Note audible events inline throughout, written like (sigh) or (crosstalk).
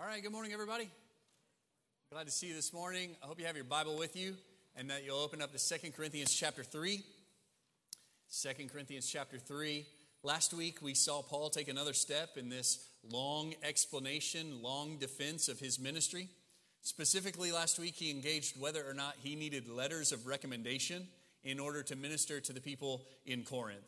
All right, good morning, everybody. Glad to see you this morning. I hope you have your Bible with you and that you'll open up to Second Corinthians chapter 3. 2 Corinthians chapter 3. Last week, we saw Paul take another step in this long explanation, long defense of his ministry. Specifically, last week, he engaged whether or not he needed letters of recommendation in order to minister to the people in Corinth.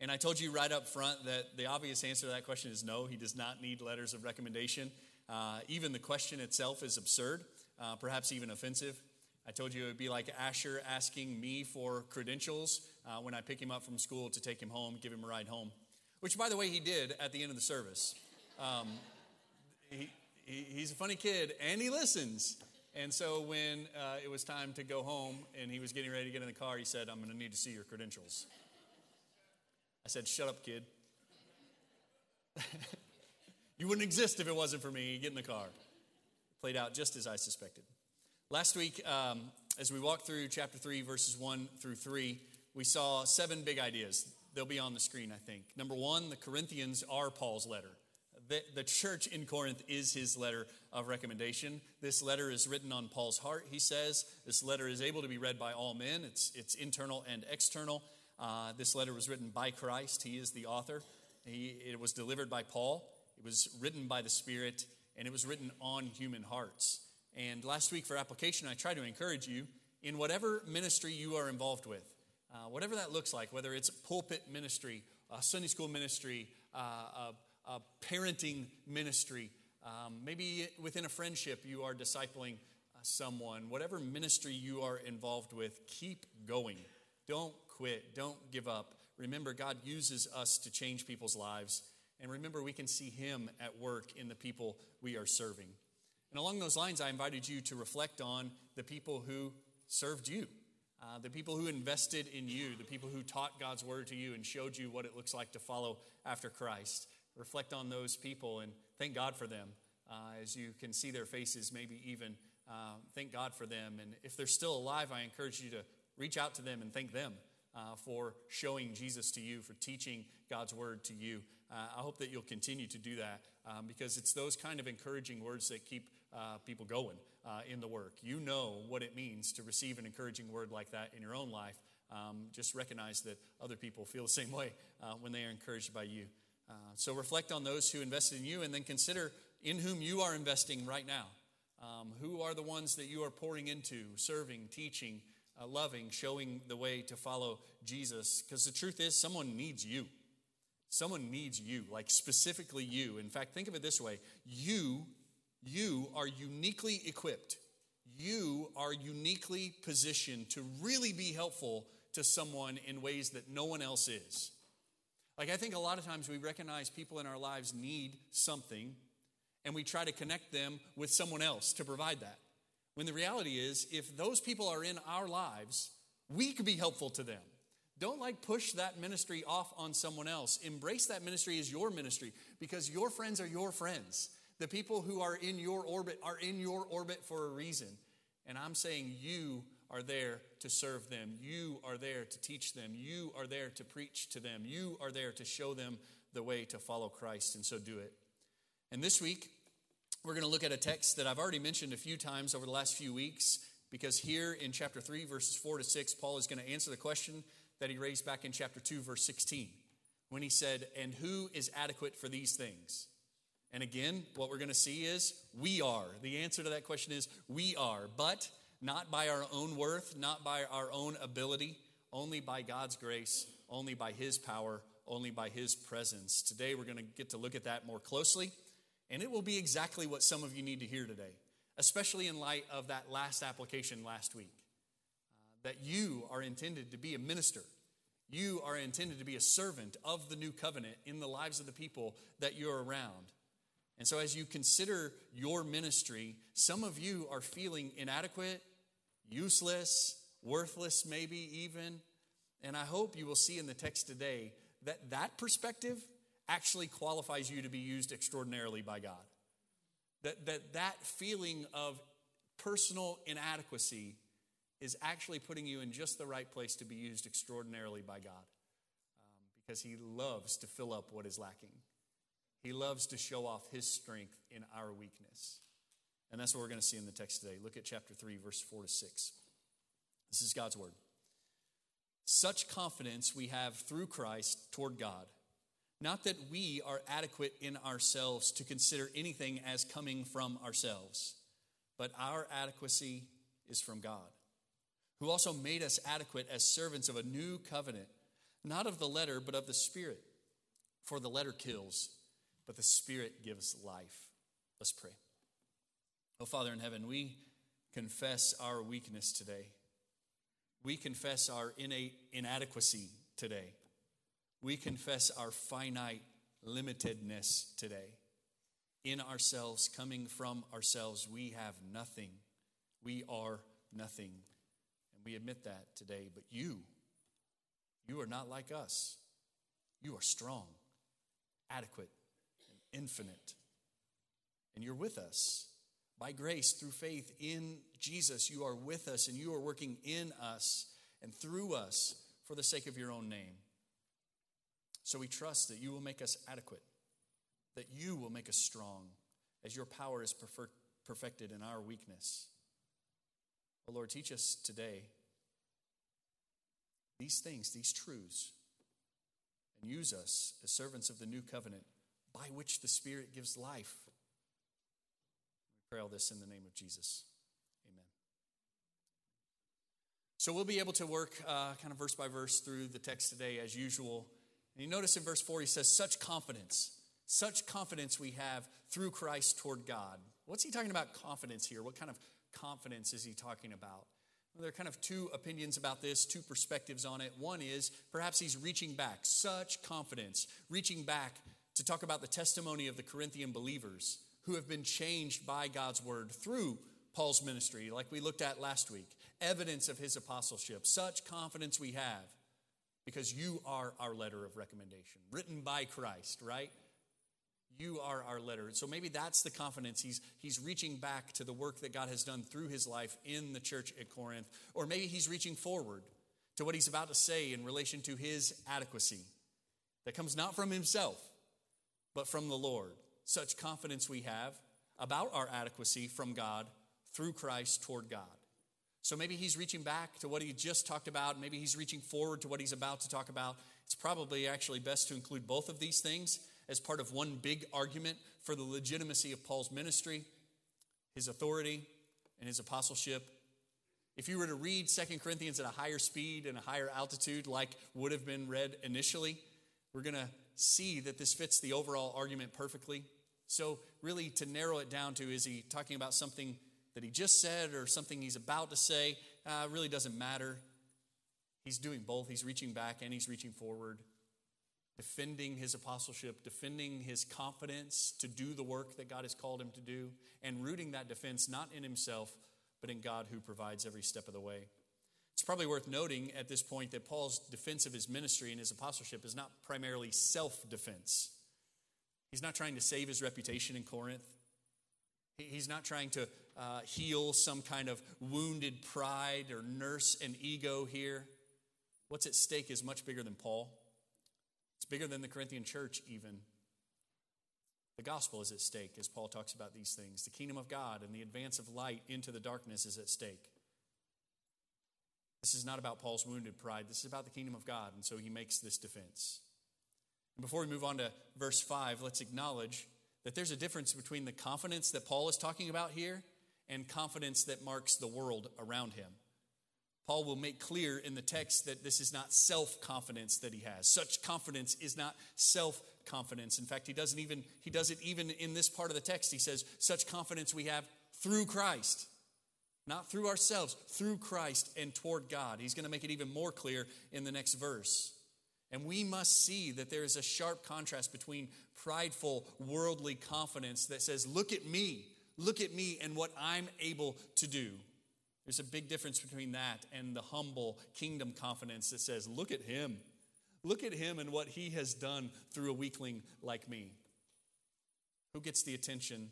And I told you right up front that the obvious answer to that question is no, he does not need letters of recommendation. Uh, even the question itself is absurd, uh, perhaps even offensive. I told you it would be like Asher asking me for credentials uh, when I pick him up from school to take him home, give him a ride home, which, by the way, he did at the end of the service. Um, he, he, he's a funny kid and he listens. And so when uh, it was time to go home and he was getting ready to get in the car, he said, I'm going to need to see your credentials. I said, Shut up, kid. (laughs) You wouldn't exist if it wasn't for me. Get in the car. Played out just as I suspected. Last week, um, as we walked through chapter 3, verses 1 through 3, we saw seven big ideas. They'll be on the screen, I think. Number one, the Corinthians are Paul's letter. The, the church in Corinth is his letter of recommendation. This letter is written on Paul's heart, he says. This letter is able to be read by all men, it's, it's internal and external. Uh, this letter was written by Christ, he is the author. He, it was delivered by Paul. It was written by the Spirit, and it was written on human hearts. And last week for application, I try to encourage you in whatever ministry you are involved with, uh, whatever that looks like, whether it's pulpit ministry, a Sunday school ministry, uh, a, a, parenting ministry, um, maybe within a friendship you are discipling uh, someone, whatever ministry you are involved with, keep going. Don't quit. Don't give up. Remember, God uses us to change people's lives. And remember, we can see Him at work in the people we are serving. And along those lines, I invited you to reflect on the people who served you, uh, the people who invested in you, the people who taught God's word to you and showed you what it looks like to follow after Christ. Reflect on those people and thank God for them uh, as you can see their faces, maybe even uh, thank God for them. And if they're still alive, I encourage you to reach out to them and thank them uh, for showing Jesus to you, for teaching God's word to you. Uh, I hope that you'll continue to do that um, because it's those kind of encouraging words that keep uh, people going uh, in the work. You know what it means to receive an encouraging word like that in your own life. Um, just recognize that other people feel the same way uh, when they are encouraged by you. Uh, so reflect on those who invested in you and then consider in whom you are investing right now. Um, who are the ones that you are pouring into, serving, teaching, uh, loving, showing the way to follow Jesus? Because the truth is, someone needs you. Someone needs you, like specifically you. In fact, think of it this way you, you are uniquely equipped. You are uniquely positioned to really be helpful to someone in ways that no one else is. Like, I think a lot of times we recognize people in our lives need something, and we try to connect them with someone else to provide that. When the reality is, if those people are in our lives, we could be helpful to them. Don't like push that ministry off on someone else. Embrace that ministry as your ministry because your friends are your friends. The people who are in your orbit are in your orbit for a reason. And I'm saying you are there to serve them. You are there to teach them. You are there to preach to them. You are there to show them the way to follow Christ, and so do it. And this week, we're going to look at a text that I've already mentioned a few times over the last few weeks because here in chapter 3, verses 4 to 6, Paul is going to answer the question that he raised back in chapter 2, verse 16, when he said, And who is adequate for these things? And again, what we're going to see is we are. The answer to that question is we are, but not by our own worth, not by our own ability, only by God's grace, only by His power, only by His presence. Today, we're going to get to look at that more closely, and it will be exactly what some of you need to hear today, especially in light of that last application last week that you are intended to be a minister. You are intended to be a servant of the new covenant in the lives of the people that you're around. And so, as you consider your ministry, some of you are feeling inadequate, useless, worthless, maybe even. And I hope you will see in the text today that that perspective actually qualifies you to be used extraordinarily by God. That that, that feeling of personal inadequacy is actually putting you in just the right place to be used extraordinarily by God um, because He loves to fill up what is lacking. He loves to show off his strength in our weakness. And that's what we're going to see in the text today. Look at chapter 3, verse 4 to 6. This is God's word. Such confidence we have through Christ toward God. Not that we are adequate in ourselves to consider anything as coming from ourselves, but our adequacy is from God, who also made us adequate as servants of a new covenant, not of the letter, but of the Spirit. For the letter kills, but the Spirit gives life. Let's pray. Oh, Father in heaven, we confess our weakness today. We confess our innate inadequacy today. We confess our finite limitedness today. In ourselves, coming from ourselves, we have nothing. We are nothing. We admit that today. But you, you are not like us. You are strong, adequate, and infinite. And you're with us. By grace, through faith in Jesus, you are with us and you are working in us and through us for the sake of your own name. So we trust that you will make us adequate, that you will make us strong as your power is perfected in our weakness. Oh Lord, teach us today these things, these truths, and use us as servants of the new covenant by which the Spirit gives life We pray all this in the name of Jesus. Amen. So we'll be able to work uh, kind of verse by verse through the text today as usual. And you notice in verse 4, he says, Such confidence, such confidence we have through Christ toward God. What's he talking about confidence here? What kind of confidence is he talking about? There are kind of two opinions about this, two perspectives on it. One is perhaps he's reaching back, such confidence, reaching back to talk about the testimony of the Corinthian believers who have been changed by God's word through Paul's ministry, like we looked at last week. Evidence of his apostleship. Such confidence we have because you are our letter of recommendation, written by Christ, right? You are our letter. So maybe that's the confidence. He's, he's reaching back to the work that God has done through his life in the church at Corinth. Or maybe he's reaching forward to what he's about to say in relation to his adequacy that comes not from himself, but from the Lord such confidence we have about our adequacy from God through Christ toward God. So maybe he's reaching back to what he just talked about. Maybe he's reaching forward to what he's about to talk about. It's probably actually best to include both of these things as part of one big argument for the legitimacy of Paul's ministry, his authority, and his apostleship. If you were to read Second Corinthians at a higher speed and a higher altitude, like would have been read initially, we're going to see that this fits the overall argument perfectly. So, really, to narrow it down to is he talking about something that he just said or something he's about to say? Uh, really doesn't matter. He's doing both. He's reaching back and he's reaching forward, defending his apostleship, defending his confidence to do the work that God has called him to do, and rooting that defense not in himself, but in God who provides every step of the way. It's probably worth noting at this point that Paul's defense of his ministry and his apostleship is not primarily self defense. He's not trying to save his reputation in Corinth. He's not trying to uh, heal some kind of wounded pride or nurse an ego here. What's at stake is much bigger than Paul. Bigger than the Corinthian church, even. The gospel is at stake as Paul talks about these things. The kingdom of God and the advance of light into the darkness is at stake. This is not about Paul's wounded pride. This is about the kingdom of God, and so he makes this defense. And before we move on to verse 5, let's acknowledge that there's a difference between the confidence that Paul is talking about here and confidence that marks the world around him. Paul will make clear in the text that this is not self confidence that he has. Such confidence is not self confidence. In fact, he doesn't even he does it even in this part of the text. He says, "Such confidence we have through Christ." Not through ourselves, through Christ and toward God. He's going to make it even more clear in the next verse. And we must see that there is a sharp contrast between prideful, worldly confidence that says, Look at me, look at me and what I'm able to do. There's a big difference between that and the humble kingdom confidence that says, Look at him. Look at him and what he has done through a weakling like me. Who gets the attention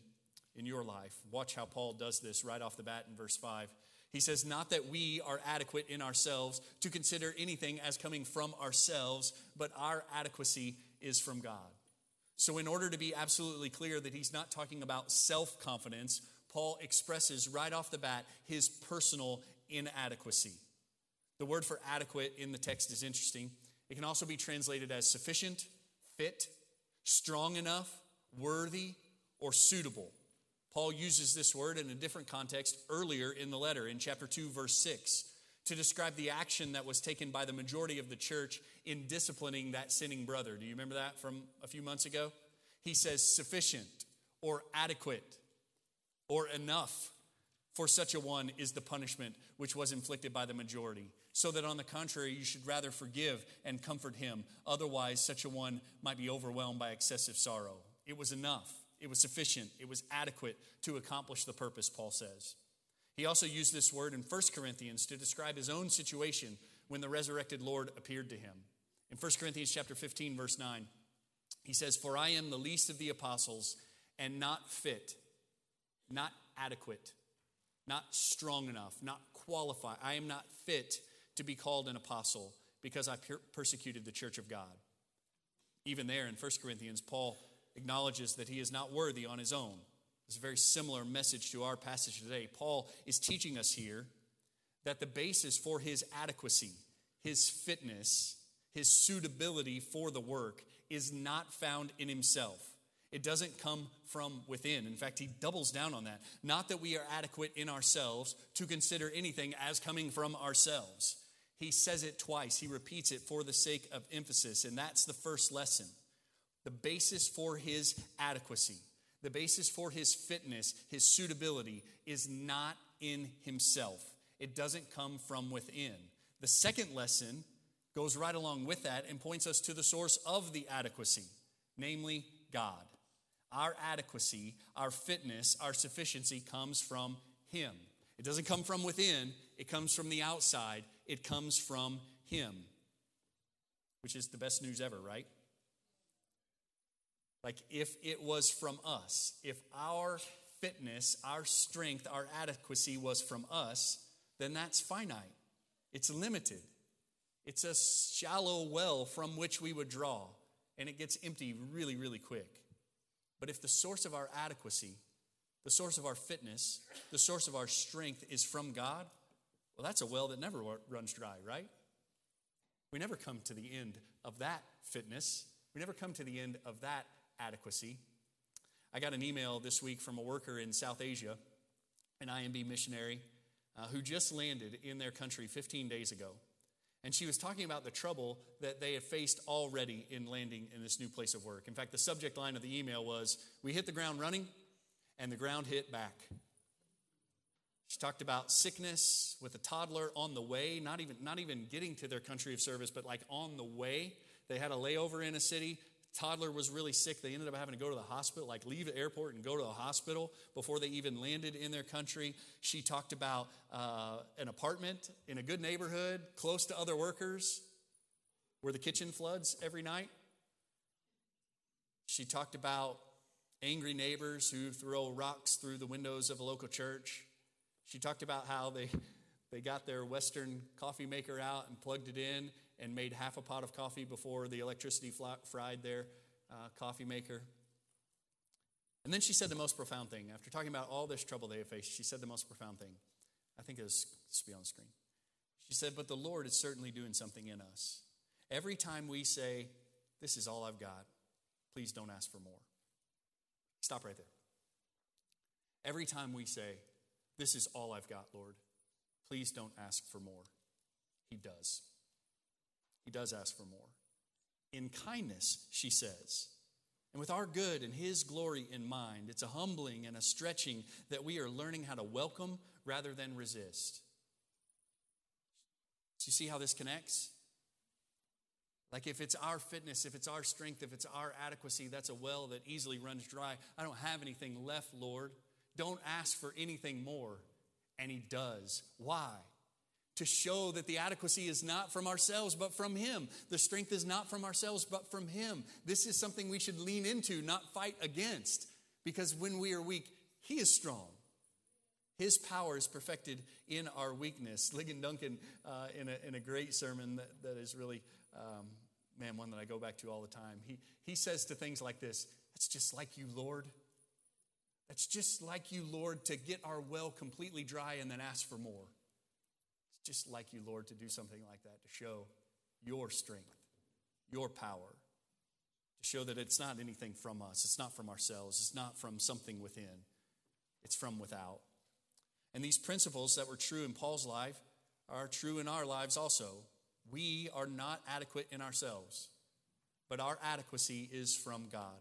in your life? Watch how Paul does this right off the bat in verse 5. He says, Not that we are adequate in ourselves to consider anything as coming from ourselves, but our adequacy is from God. So, in order to be absolutely clear that he's not talking about self confidence, Paul expresses right off the bat his personal inadequacy. The word for adequate in the text is interesting. It can also be translated as sufficient, fit, strong enough, worthy, or suitable. Paul uses this word in a different context earlier in the letter, in chapter 2, verse 6, to describe the action that was taken by the majority of the church in disciplining that sinning brother. Do you remember that from a few months ago? He says sufficient or adequate or enough for such a one is the punishment which was inflicted by the majority. So that on the contrary, you should rather forgive and comfort him. Otherwise, such a one might be overwhelmed by excessive sorrow. It was enough, it was sufficient, it was adequate to accomplish the purpose, Paul says. He also used this word in 1 Corinthians to describe his own situation when the resurrected Lord appeared to him. In 1 Corinthians chapter 15 verse 9, he says, "For I am the least of the apostles and not fit, not adequate, not strong enough, not qualified. I am not fit to be called an apostle because I per- persecuted the church of God." Even there in 1 Corinthians, Paul acknowledges that he is not worthy on his own. It's a very similar message to our passage today. Paul is teaching us here that the basis for his adequacy, his fitness, his suitability for the work is not found in himself. It doesn't come from within. In fact, he doubles down on that. Not that we are adequate in ourselves to consider anything as coming from ourselves. He says it twice, he repeats it for the sake of emphasis, and that's the first lesson. The basis for his adequacy, the basis for his fitness, his suitability is not in himself. It doesn't come from within. The second lesson goes right along with that and points us to the source of the adequacy, namely God. Our adequacy, our fitness, our sufficiency comes from Him. It doesn't come from within, it comes from the outside, it comes from Him, which is the best news ever, right? Like if it was from us, if our fitness, our strength, our adequacy was from us, then that's finite. It's limited. It's a shallow well from which we would draw, and it gets empty really, really quick. But if the source of our adequacy, the source of our fitness, the source of our strength is from God, well, that's a well that never runs dry, right? We never come to the end of that fitness. We never come to the end of that adequacy. I got an email this week from a worker in South Asia, an IMB missionary, uh, who just landed in their country 15 days ago. And she was talking about the trouble that they had faced already in landing in this new place of work. In fact, the subject line of the email was We hit the ground running, and the ground hit back. She talked about sickness with a toddler on the way, not even, not even getting to their country of service, but like on the way. They had a layover in a city toddler was really sick. They ended up having to go to the hospital, like leave the airport and go to the hospital before they even landed in their country. She talked about uh, an apartment in a good neighborhood, close to other workers, where the kitchen floods every night. She talked about angry neighbors who throw rocks through the windows of a local church. She talked about how they, they got their Western coffee maker out and plugged it in and made half a pot of coffee before the electricity fried their uh, coffee maker. And then she said the most profound thing. After talking about all this trouble they have faced, she said the most profound thing. I think this be on the screen. She said, But the Lord is certainly doing something in us. Every time we say, This is all I've got, please don't ask for more. Stop right there. Every time we say, This is all I've got, Lord, please don't ask for more, He does. He does ask for more. In kindness, she says, and with our good and His glory in mind, it's a humbling and a stretching that we are learning how to welcome rather than resist. You see how this connects? Like if it's our fitness, if it's our strength, if it's our adequacy, that's a well that easily runs dry. I don't have anything left, Lord. Don't ask for anything more. And He does. Why? To show that the adequacy is not from ourselves, but from Him. The strength is not from ourselves, but from Him. This is something we should lean into, not fight against, because when we are weak, He is strong. His power is perfected in our weakness. (laughs) Ligon Duncan, uh, in, a, in a great sermon that, that is really um, man, one that I go back to all the time. He, he says to things like this That's just like you, Lord. That's just like you, Lord, to get our well completely dry and then ask for more. Just like you, Lord, to do something like that, to show your strength, your power, to show that it's not anything from us, it's not from ourselves, it's not from something within, it's from without. And these principles that were true in Paul's life are true in our lives also. We are not adequate in ourselves, but our adequacy is from God.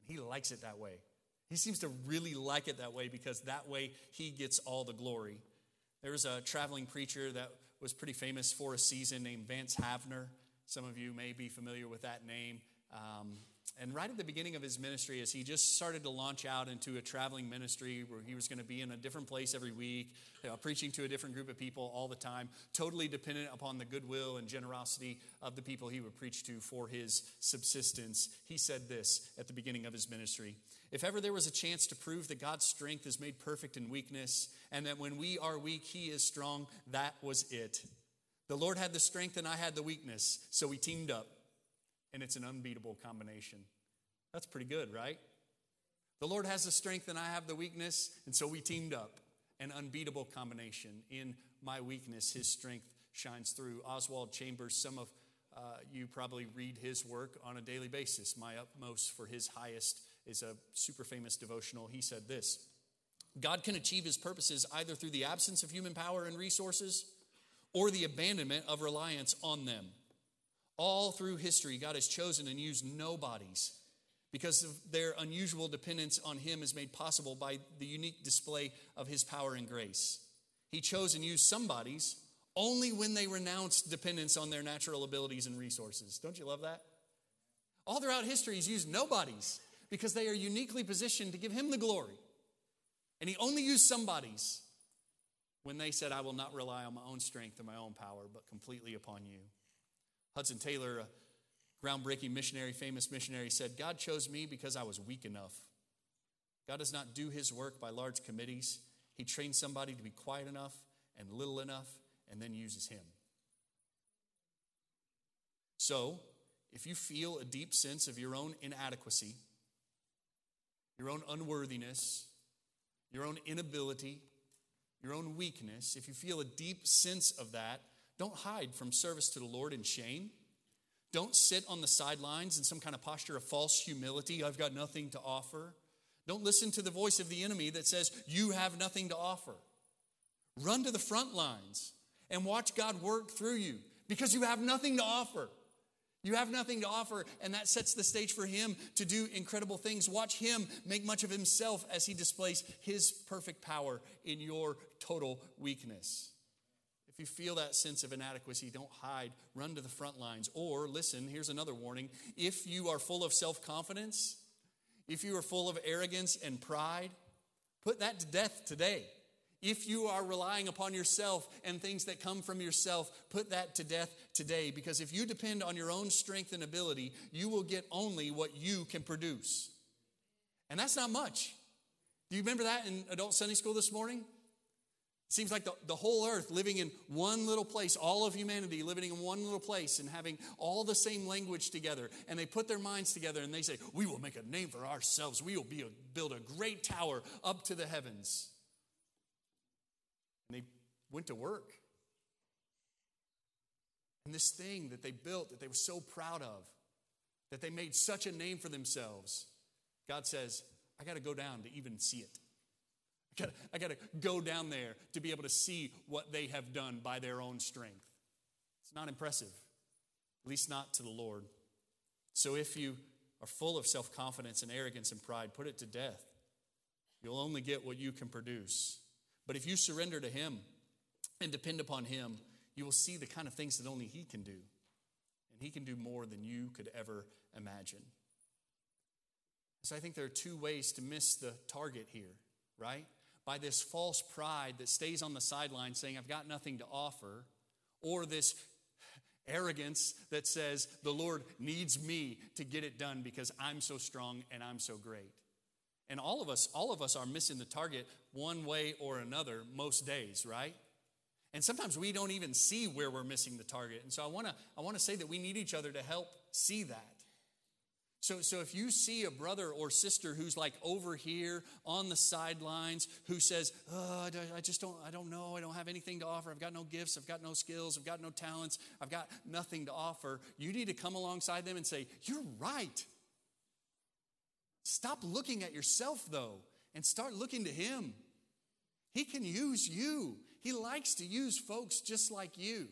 And He likes it that way. He seems to really like it that way because that way He gets all the glory. There was a traveling preacher that was pretty famous for a season named Vance Havner. Some of you may be familiar with that name. Um, and right at the beginning of his ministry, as he just started to launch out into a traveling ministry where he was going to be in a different place every week, you know, preaching to a different group of people all the time, totally dependent upon the goodwill and generosity of the people he would preach to for his subsistence, he said this at the beginning of his ministry If ever there was a chance to prove that God's strength is made perfect in weakness, and that when we are weak, he is strong, that was it. The Lord had the strength and I had the weakness, so we teamed up and it's an unbeatable combination. That's pretty good, right? The Lord has the strength and I have the weakness, and so we teamed up. An unbeatable combination. In my weakness, His strength shines through. Oswald Chambers, some of uh, you probably read his work on a daily basis. My utmost for his highest is a super famous devotional. He said this God can achieve his purposes either through the absence of human power and resources or the abandonment of reliance on them. All through history, God has chosen and used nobodies because their unusual dependence on Him is made possible by the unique display of His power and grace. He chose and used somebodies only when they renounced dependence on their natural abilities and resources. Don't you love that? All throughout history, He's used nobodies because they are uniquely positioned to give Him the glory. And He only used somebodies when they said, I will not rely on my own strength and my own power, but completely upon you. Hudson Taylor, a groundbreaking missionary, famous missionary, said, God chose me because I was weak enough. God does not do his work by large committees. He trains somebody to be quiet enough and little enough and then uses him. So, if you feel a deep sense of your own inadequacy, your own unworthiness, your own inability, your own weakness, if you feel a deep sense of that, don't hide from service to the Lord in shame. Don't sit on the sidelines in some kind of posture of false humility. I've got nothing to offer. Don't listen to the voice of the enemy that says, You have nothing to offer. Run to the front lines and watch God work through you because you have nothing to offer. You have nothing to offer, and that sets the stage for Him to do incredible things. Watch Him make much of Himself as He displays His perfect power in your total weakness you feel that sense of inadequacy, don't hide, run to the front lines. Or, listen, here's another warning if you are full of self confidence, if you are full of arrogance and pride, put that to death today. If you are relying upon yourself and things that come from yourself, put that to death today. Because if you depend on your own strength and ability, you will get only what you can produce. And that's not much. Do you remember that in adult Sunday school this morning? Seems like the, the whole earth living in one little place, all of humanity living in one little place and having all the same language together. And they put their minds together and they say, We will make a name for ourselves. We will be a, build a great tower up to the heavens. And they went to work. And this thing that they built, that they were so proud of, that they made such a name for themselves, God says, I got to go down to even see it. I got to go down there to be able to see what they have done by their own strength. It's not impressive, at least not to the Lord. So if you are full of self confidence and arrogance and pride, put it to death. You'll only get what you can produce. But if you surrender to Him and depend upon Him, you will see the kind of things that only He can do. And He can do more than you could ever imagine. So I think there are two ways to miss the target here, right? By this false pride that stays on the sideline saying, I've got nothing to offer, or this arrogance that says, the Lord needs me to get it done because I'm so strong and I'm so great. And all of us, all of us are missing the target one way or another most days, right? And sometimes we don't even see where we're missing the target. And so I want to I want to say that we need each other to help see that. So, so if you see a brother or sister who's like over here on the sidelines, who says, oh, I just don't, I don't know, I don't have anything to offer, I've got no gifts, I've got no skills, I've got no talents, I've got nothing to offer, you need to come alongside them and say, You're right. Stop looking at yourself though and start looking to Him. He can use you. He likes to use folks just like you.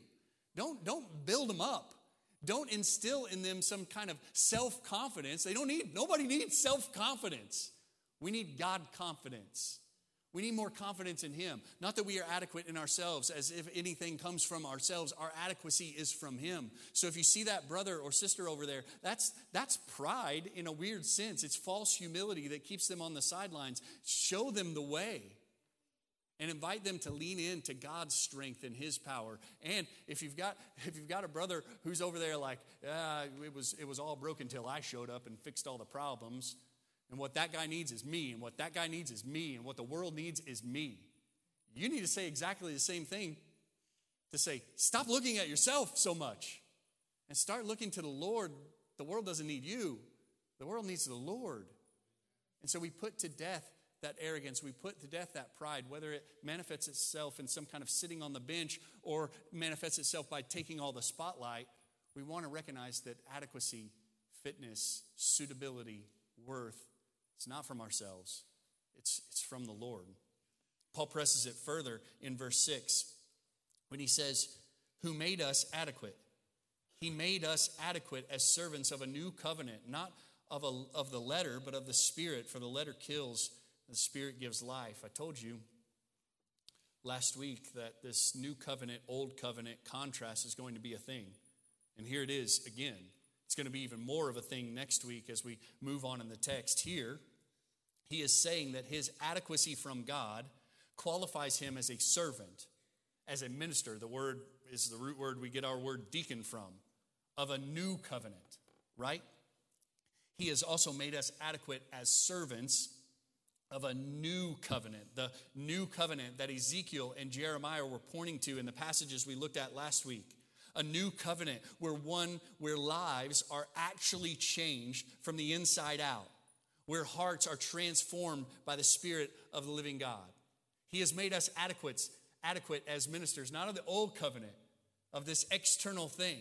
Don't, don't build them up. Don't instill in them some kind of self confidence. They don't need, nobody needs self confidence. We need God confidence. We need more confidence in Him. Not that we are adequate in ourselves, as if anything comes from ourselves. Our adequacy is from Him. So if you see that brother or sister over there, that's, that's pride in a weird sense. It's false humility that keeps them on the sidelines. Show them the way and invite them to lean into God's strength and His power. And if you've got if you've got a brother who's over there like ah, it was it was all broken till I showed up and fixed all the problems, and what that guy needs is me, and what that guy needs is me, and what the world needs is me. You need to say exactly the same thing. To say, stop looking at yourself so much, and start looking to the Lord. The world doesn't need you. The world needs the Lord. And so we put to death that arrogance. We put to death that pride, whether it manifests itself in some kind of sitting on the bench or manifests itself by taking all the spotlight. We want to recognize that adequacy, fitness, suitability, worth, it's not from ourselves, it's, it's from the Lord. Paul presses it further in verse 6 when he says, Who made us adequate? He made us adequate as servants of a new covenant, not of, a, of the letter, but of the Spirit, for the letter kills the Spirit gives life. I told you last week that this new covenant, old covenant contrast is going to be a thing. And here it is again. It's going to be even more of a thing next week as we move on in the text. Here, he is saying that his adequacy from God qualifies him as a servant, as a minister. The word is the root word we get our word deacon from, of a new covenant, right? He has also made us adequate as servants of a new covenant, the new covenant that Ezekiel and Jeremiah were pointing to in the passages we looked at last week. A new covenant where one where lives are actually changed from the inside out, where hearts are transformed by the spirit of the living God. He has made us adequate, adequate as ministers, not of the old covenant, of this external thing,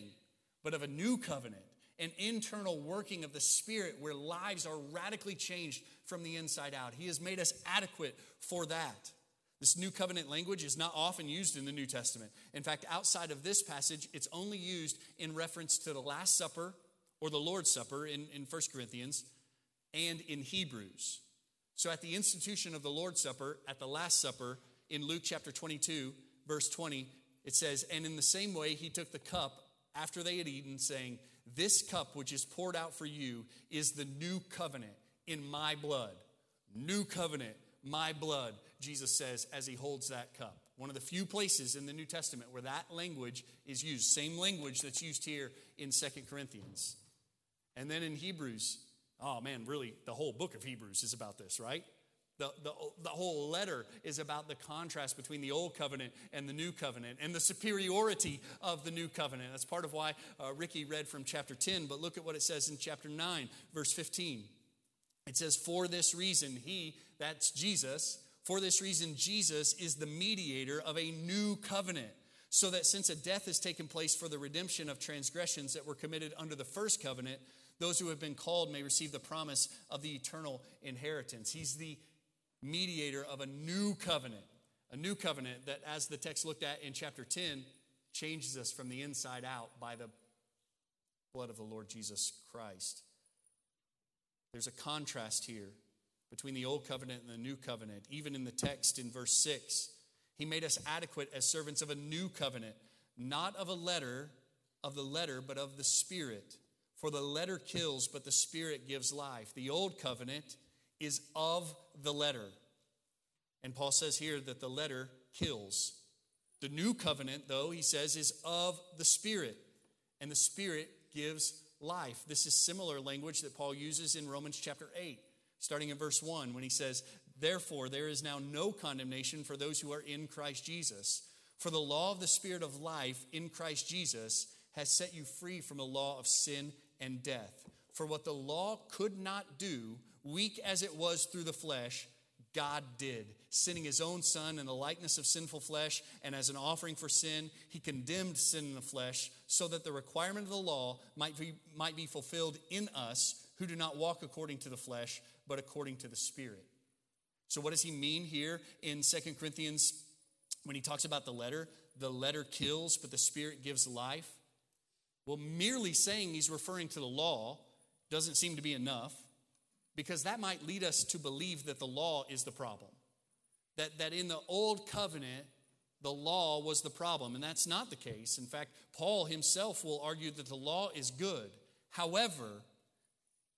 but of a new covenant an internal working of the Spirit where lives are radically changed from the inside out. He has made us adequate for that. This new covenant language is not often used in the New Testament. In fact, outside of this passage, it's only used in reference to the Last Supper or the Lord's Supper in, in 1 Corinthians and in Hebrews. So, at the institution of the Lord's Supper, at the Last Supper, in Luke chapter 22, verse 20, it says, And in the same way, he took the cup after they had eaten, saying, this cup which is poured out for you is the new covenant in my blood. New covenant, my blood, Jesus says as he holds that cup. One of the few places in the New Testament where that language is used, same language that's used here in Second Corinthians. And then in Hebrews, oh man, really, the whole book of Hebrews is about this, right? The, the, the whole letter is about the contrast between the old covenant and the new covenant and the superiority of the new covenant. That's part of why uh, Ricky read from chapter 10, but look at what it says in chapter 9, verse 15. It says, For this reason, he, that's Jesus, for this reason, Jesus is the mediator of a new covenant. So that since a death has taken place for the redemption of transgressions that were committed under the first covenant, those who have been called may receive the promise of the eternal inheritance. He's the mediator of a new covenant. A new covenant that, as the text looked at in chapter 10, changes us from the inside out by the blood of the Lord Jesus Christ. There's a contrast here between the old covenant and the new covenant. Even in the text in verse 6, he made us adequate as servants of a new covenant, not of a letter, of the letter, but of the Spirit. For the letter kills, but the Spirit gives life. The old covenant is of the letter. And Paul says here that the letter kills. The new covenant, though, he says, is of the Spirit, and the Spirit gives life. This is similar language that Paul uses in Romans chapter 8, starting in verse 1, when he says, Therefore, there is now no condemnation for those who are in Christ Jesus. For the law of the Spirit of life in Christ Jesus has set you free from the law of sin and death. For what the law could not do, weak as it was through the flesh, God did, sending his own Son in the likeness of sinful flesh, and as an offering for sin, he condemned sin in the flesh, so that the requirement of the law might be, might be fulfilled in us who do not walk according to the flesh, but according to the Spirit. So, what does he mean here in Second Corinthians when he talks about the letter? The letter kills, but the Spirit gives life. Well, merely saying he's referring to the law doesn't seem to be enough because that might lead us to believe that the law is the problem. That, that in the old covenant, the law was the problem, and that's not the case. In fact, Paul himself will argue that the law is good. However,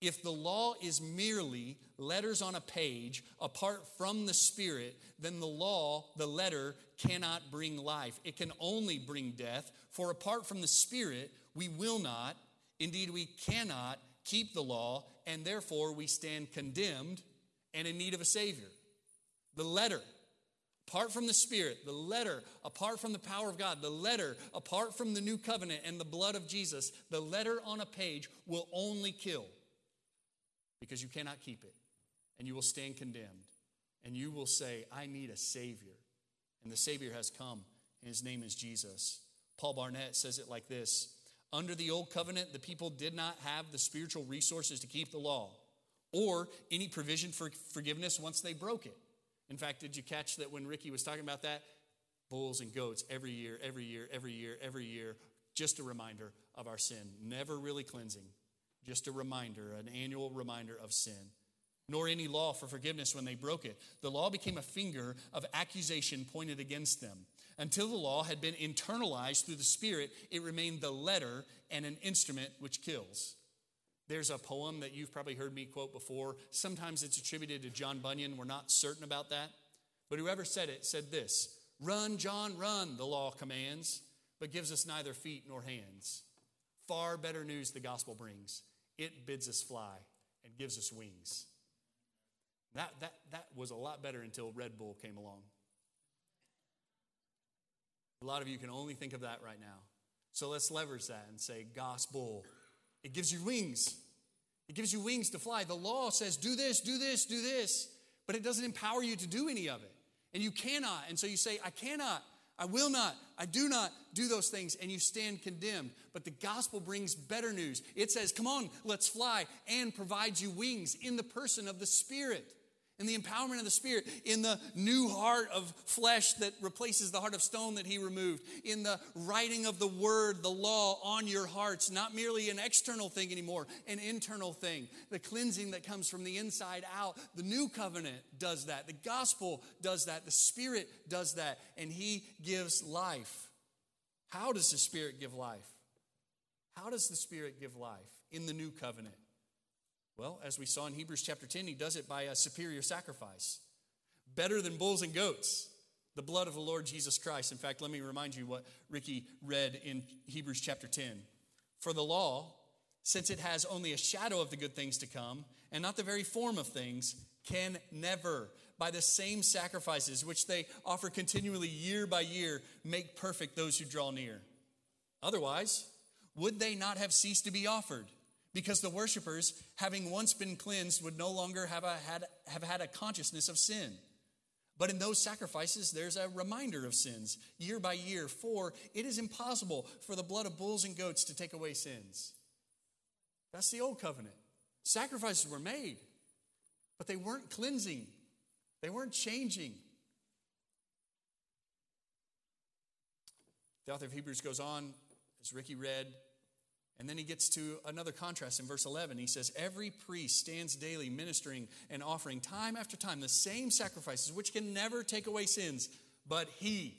if the law is merely letters on a page apart from the Spirit, then the law, the letter, cannot bring life. It can only bring death. For apart from the Spirit, we will not, indeed, we cannot keep the law, and therefore we stand condemned and in need of a Savior. The letter, apart from the Spirit, the letter, apart from the power of God, the letter, apart from the new covenant and the blood of Jesus, the letter on a page will only kill because you cannot keep it. And you will stand condemned. And you will say, I need a Savior. And the Savior has come, and his name is Jesus. Paul Barnett says it like this Under the old covenant, the people did not have the spiritual resources to keep the law or any provision for forgiveness once they broke it. In fact, did you catch that when Ricky was talking about that? Bulls and goats every year, every year, every year, every year. Just a reminder of our sin, never really cleansing just a reminder, an annual reminder of sin, nor any law for forgiveness when they broke it. The law became a finger of accusation pointed against them. Until the law had been internalized through the Spirit, it remained the letter and an instrument which kills. There's a poem that you've probably heard me quote before. Sometimes it's attributed to John Bunyan. We're not certain about that. But whoever said it said this Run, John, run, the law commands, but gives us neither feet nor hands. Far better news the gospel brings it bids us fly and gives us wings. That, that, that was a lot better until Red Bull came along. A lot of you can only think of that right now. So let's leverage that and say, Gospel. It gives you wings. It gives you wings to fly. The law says, do this, do this, do this, but it doesn't empower you to do any of it. And you cannot. And so you say, I cannot. I will not, I do not do those things, and you stand condemned. But the gospel brings better news. It says, Come on, let's fly, and provides you wings in the person of the Spirit in the empowerment of the Spirit, in the new heart of flesh that replaces the heart of stone that He removed, in the writing of the Word, the law on your hearts, not merely an external thing anymore, an internal thing, the cleansing that comes from the inside out. The new covenant does that, the gospel does that, the Spirit does that, and He gives life. How does the Spirit give life? How does the Spirit give life in the new covenant? Well, as we saw in Hebrews chapter 10, he does it by a superior sacrifice. Better than bulls and goats, the blood of the Lord Jesus Christ. In fact, let me remind you what Ricky read in Hebrews chapter 10. For the law, since it has only a shadow of the good things to come and not the very form of things, can never, by the same sacrifices which they offer continually year by year, make perfect those who draw near. Otherwise, would they not have ceased to be offered? Because the worshippers, having once been cleansed, would no longer have, a, had, have had a consciousness of sin. But in those sacrifices, there's a reminder of sins year by year, for it is impossible for the blood of bulls and goats to take away sins. That's the old covenant. Sacrifices were made, but they weren't cleansing, they weren't changing. The author of Hebrews goes on, as Ricky read, and then he gets to another contrast in verse 11. He says, Every priest stands daily ministering and offering time after time the same sacrifices, which can never take away sins. But he,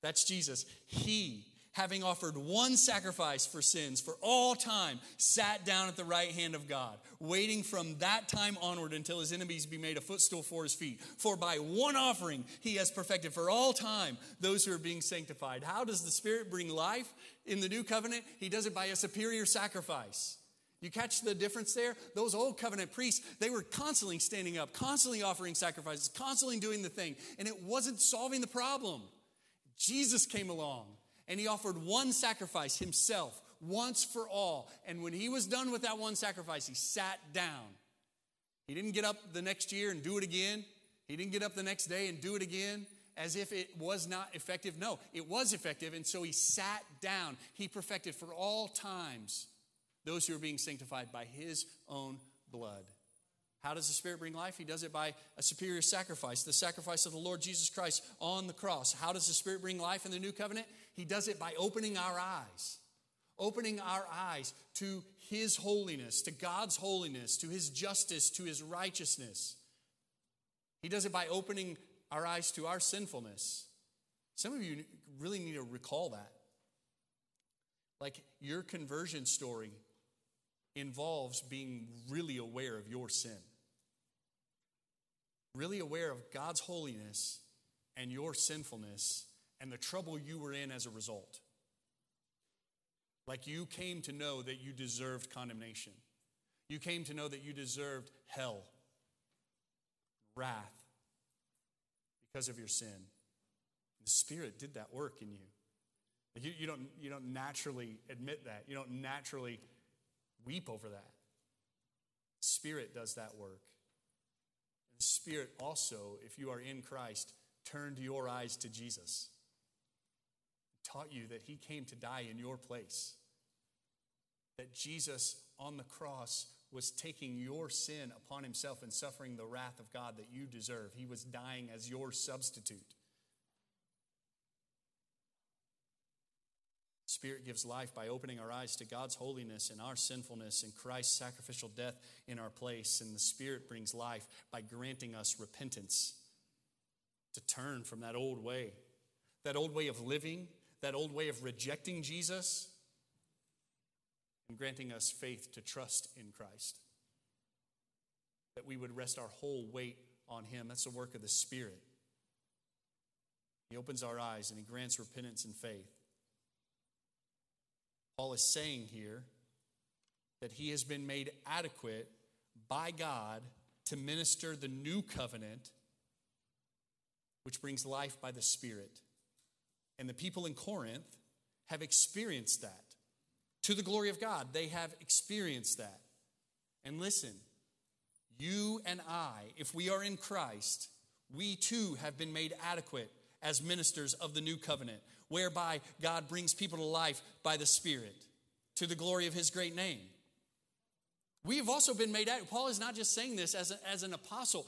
that's Jesus, he having offered one sacrifice for sins for all time, sat down at the right hand of God, waiting from that time onward until his enemies be made a footstool for his feet. For by one offering he has perfected for all time those who are being sanctified. How does the Spirit bring life in the new covenant? He does it by a superior sacrifice. You catch the difference there? Those old covenant priests, they were constantly standing up, constantly offering sacrifices, constantly doing the thing, and it wasn't solving the problem. Jesus came along and he offered one sacrifice himself once for all. And when he was done with that one sacrifice, he sat down. He didn't get up the next year and do it again. He didn't get up the next day and do it again as if it was not effective. No, it was effective. And so he sat down. He perfected for all times those who are being sanctified by his own blood. How does the Spirit bring life? He does it by a superior sacrifice, the sacrifice of the Lord Jesus Christ on the cross. How does the Spirit bring life in the new covenant? He does it by opening our eyes, opening our eyes to His holiness, to God's holiness, to His justice, to His righteousness. He does it by opening our eyes to our sinfulness. Some of you really need to recall that. Like your conversion story involves being really aware of your sin, really aware of God's holiness and your sinfulness and the trouble you were in as a result. Like you came to know that you deserved condemnation, you came to know that you deserved hell, wrath because of your sin. The Spirit did that work in you. You, you, don't, you don't naturally admit that. You don't naturally weep over that. The Spirit does that work. The Spirit also, if you are in Christ, turned your eyes to Jesus. Taught you that He came to die in your place. That Jesus on the cross was taking your sin upon Himself and suffering the wrath of God that you deserve. He was dying as your substitute. Spirit gives life by opening our eyes to God's holiness and our sinfulness and Christ's sacrificial death in our place. And the Spirit brings life by granting us repentance to turn from that old way, that old way of living, that old way of rejecting Jesus, and granting us faith to trust in Christ. That we would rest our whole weight on Him. That's the work of the Spirit. He opens our eyes and He grants repentance and faith. Paul is saying here that he has been made adequate by God to minister the new covenant, which brings life by the Spirit. And the people in Corinth have experienced that. To the glory of God, they have experienced that. And listen, you and I, if we are in Christ, we too have been made adequate as ministers of the new covenant whereby God brings people to life by the Spirit to the glory of his great name. We have also been made adequate. Paul is not just saying this as, a, as an apostle.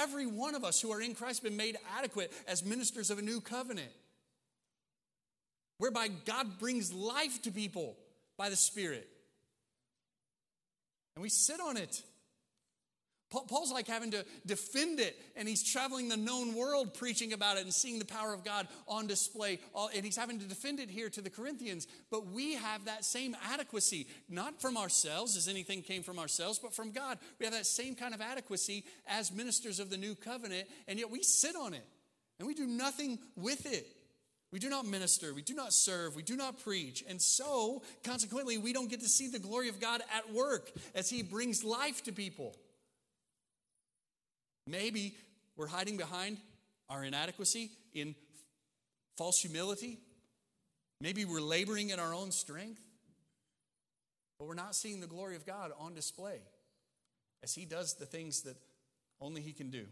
Every one of us who are in Christ have been made adequate as ministers of a new covenant, whereby God brings life to people by the Spirit. And we sit on it. Paul's like having to defend it, and he's traveling the known world preaching about it and seeing the power of God on display. And he's having to defend it here to the Corinthians. But we have that same adequacy, not from ourselves, as anything came from ourselves, but from God. We have that same kind of adequacy as ministers of the new covenant, and yet we sit on it, and we do nothing with it. We do not minister, we do not serve, we do not preach. And so, consequently, we don't get to see the glory of God at work as He brings life to people. Maybe we're hiding behind our inadequacy in false humility. Maybe we're laboring in our own strength. But we're not seeing the glory of God on display as He does the things that only He can do.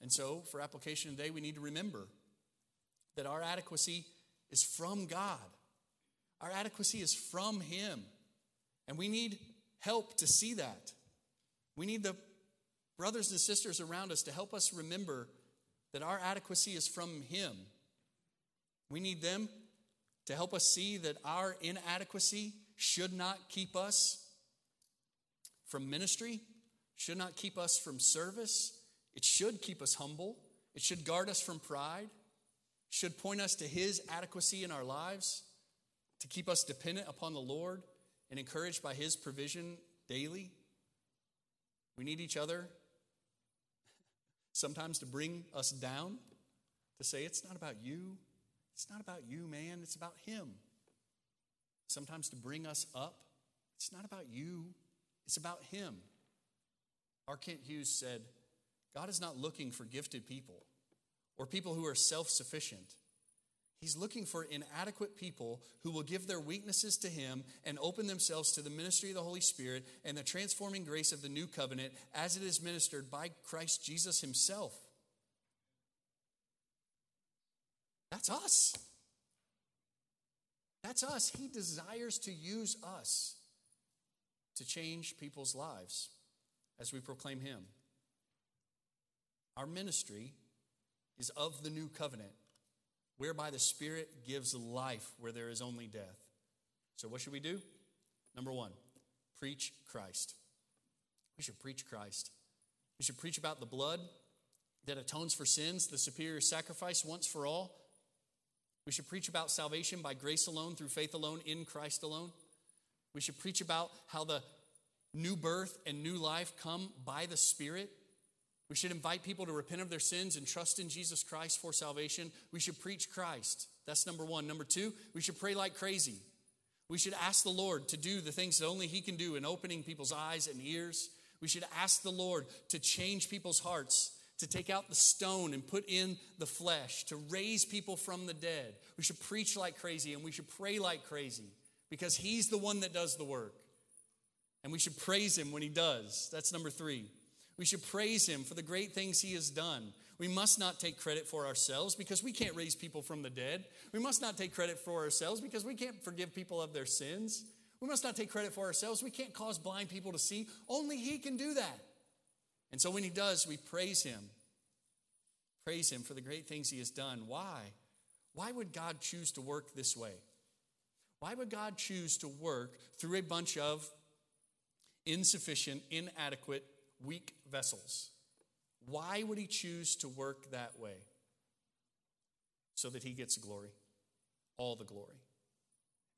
And so, for application today, we need to remember that our adequacy is from God. Our adequacy is from Him. And we need help to see that. We need the brothers and sisters around us to help us remember that our adequacy is from Him. We need them to help us see that our inadequacy should not keep us from ministry, should not keep us from service. It should keep us humble. It should guard us from pride, should point us to His adequacy in our lives, to keep us dependent upon the Lord and encouraged by His provision daily. We need each other sometimes to bring us down, to say, it's not about you. It's not about you, man. It's about Him. Sometimes to bring us up. It's not about you, it's about Him. R. Kent Hughes said, God is not looking for gifted people or people who are self sufficient. He's looking for inadequate people who will give their weaknesses to Him and open themselves to the ministry of the Holy Spirit and the transforming grace of the new covenant as it is ministered by Christ Jesus Himself. That's us. That's us. He desires to use us to change people's lives as we proclaim Him. Our ministry is of the new covenant whereby the Spirit gives life where there is only death. So, what should we do? Number one, preach Christ. We should preach Christ. We should preach about the blood that atones for sins, the superior sacrifice once for all. We should preach about salvation by grace alone, through faith alone, in Christ alone. We should preach about how the new birth and new life come by the Spirit we should invite people to repent of their sins and trust in Jesus Christ for salvation. We should preach Christ. That's number one. Number two, we should pray like crazy. We should ask the Lord to do the things that only He can do in opening people's eyes and ears. We should ask the Lord to change people's hearts, to take out the stone and put in the flesh, to raise people from the dead. We should preach like crazy and we should pray like crazy because He's the one that does the work. And we should praise Him when He does. That's number three. We should praise him for the great things he has done. We must not take credit for ourselves because we can't raise people from the dead. We must not take credit for ourselves because we can't forgive people of their sins. We must not take credit for ourselves. We can't cause blind people to see. Only he can do that. And so when he does, we praise him. Praise him for the great things he has done. Why? Why would God choose to work this way? Why would God choose to work through a bunch of insufficient, inadequate, weak vessels. Why would he choose to work that way? So that he gets glory, all the glory.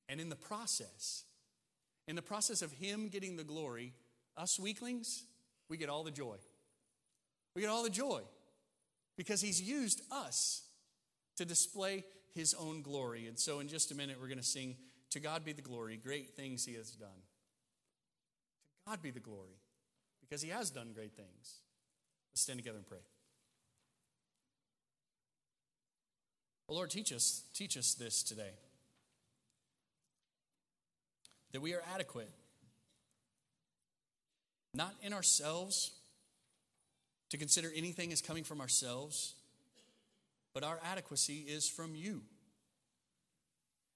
And in the process, in the process of him getting the glory, us weaklings, we get all the joy. We get all the joy because he's used us to display his own glory. And so, in just a minute, we're going to sing, To God be the glory, great things he has done. To God be the glory because he has done great things. Let's stand together and pray. Well, Lord, teach us, teach us this today. That we are adequate, not in ourselves, to consider anything as coming from ourselves, but our adequacy is from you.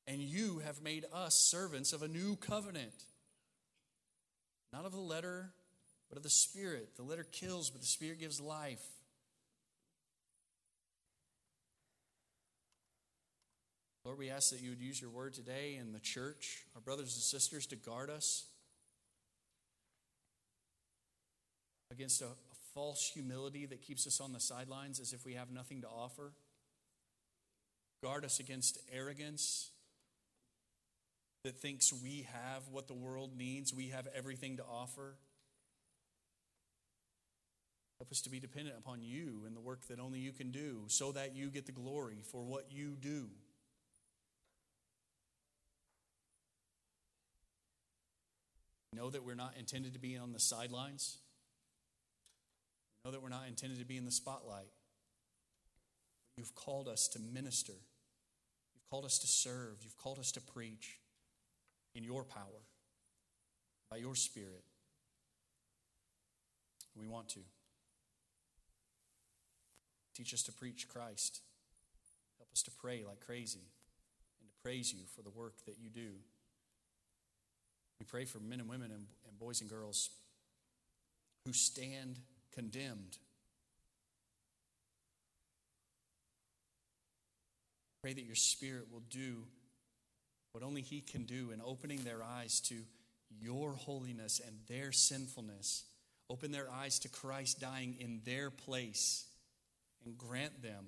And you have made us servants of a new covenant, not of the letter but of the Spirit. The letter kills, but the Spirit gives life. Lord, we ask that you would use your word today in the church, our brothers and sisters, to guard us against a, a false humility that keeps us on the sidelines as if we have nothing to offer. Guard us against arrogance that thinks we have what the world needs, we have everything to offer. Help us to be dependent upon you and the work that only you can do so that you get the glory for what you do. Know that we're not intended to be on the sidelines. Know that we're not intended to be in the spotlight. You've called us to minister. You've called us to serve. You've called us to preach in your power, by your Spirit. We want to. Teach us to preach Christ. Help us to pray like crazy and to praise you for the work that you do. We pray for men and women and, boys and girls who stand condemned. Pray that your Spirit will do what only He can do in opening their eyes to your holiness and their sinfulness. Open their eyes to Christ dying in their place and grant them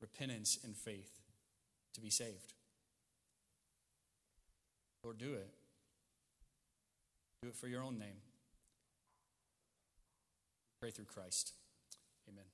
repentance and faith to be saved. Lord, do it. Do it for your own name. Pray through Christ. Amen.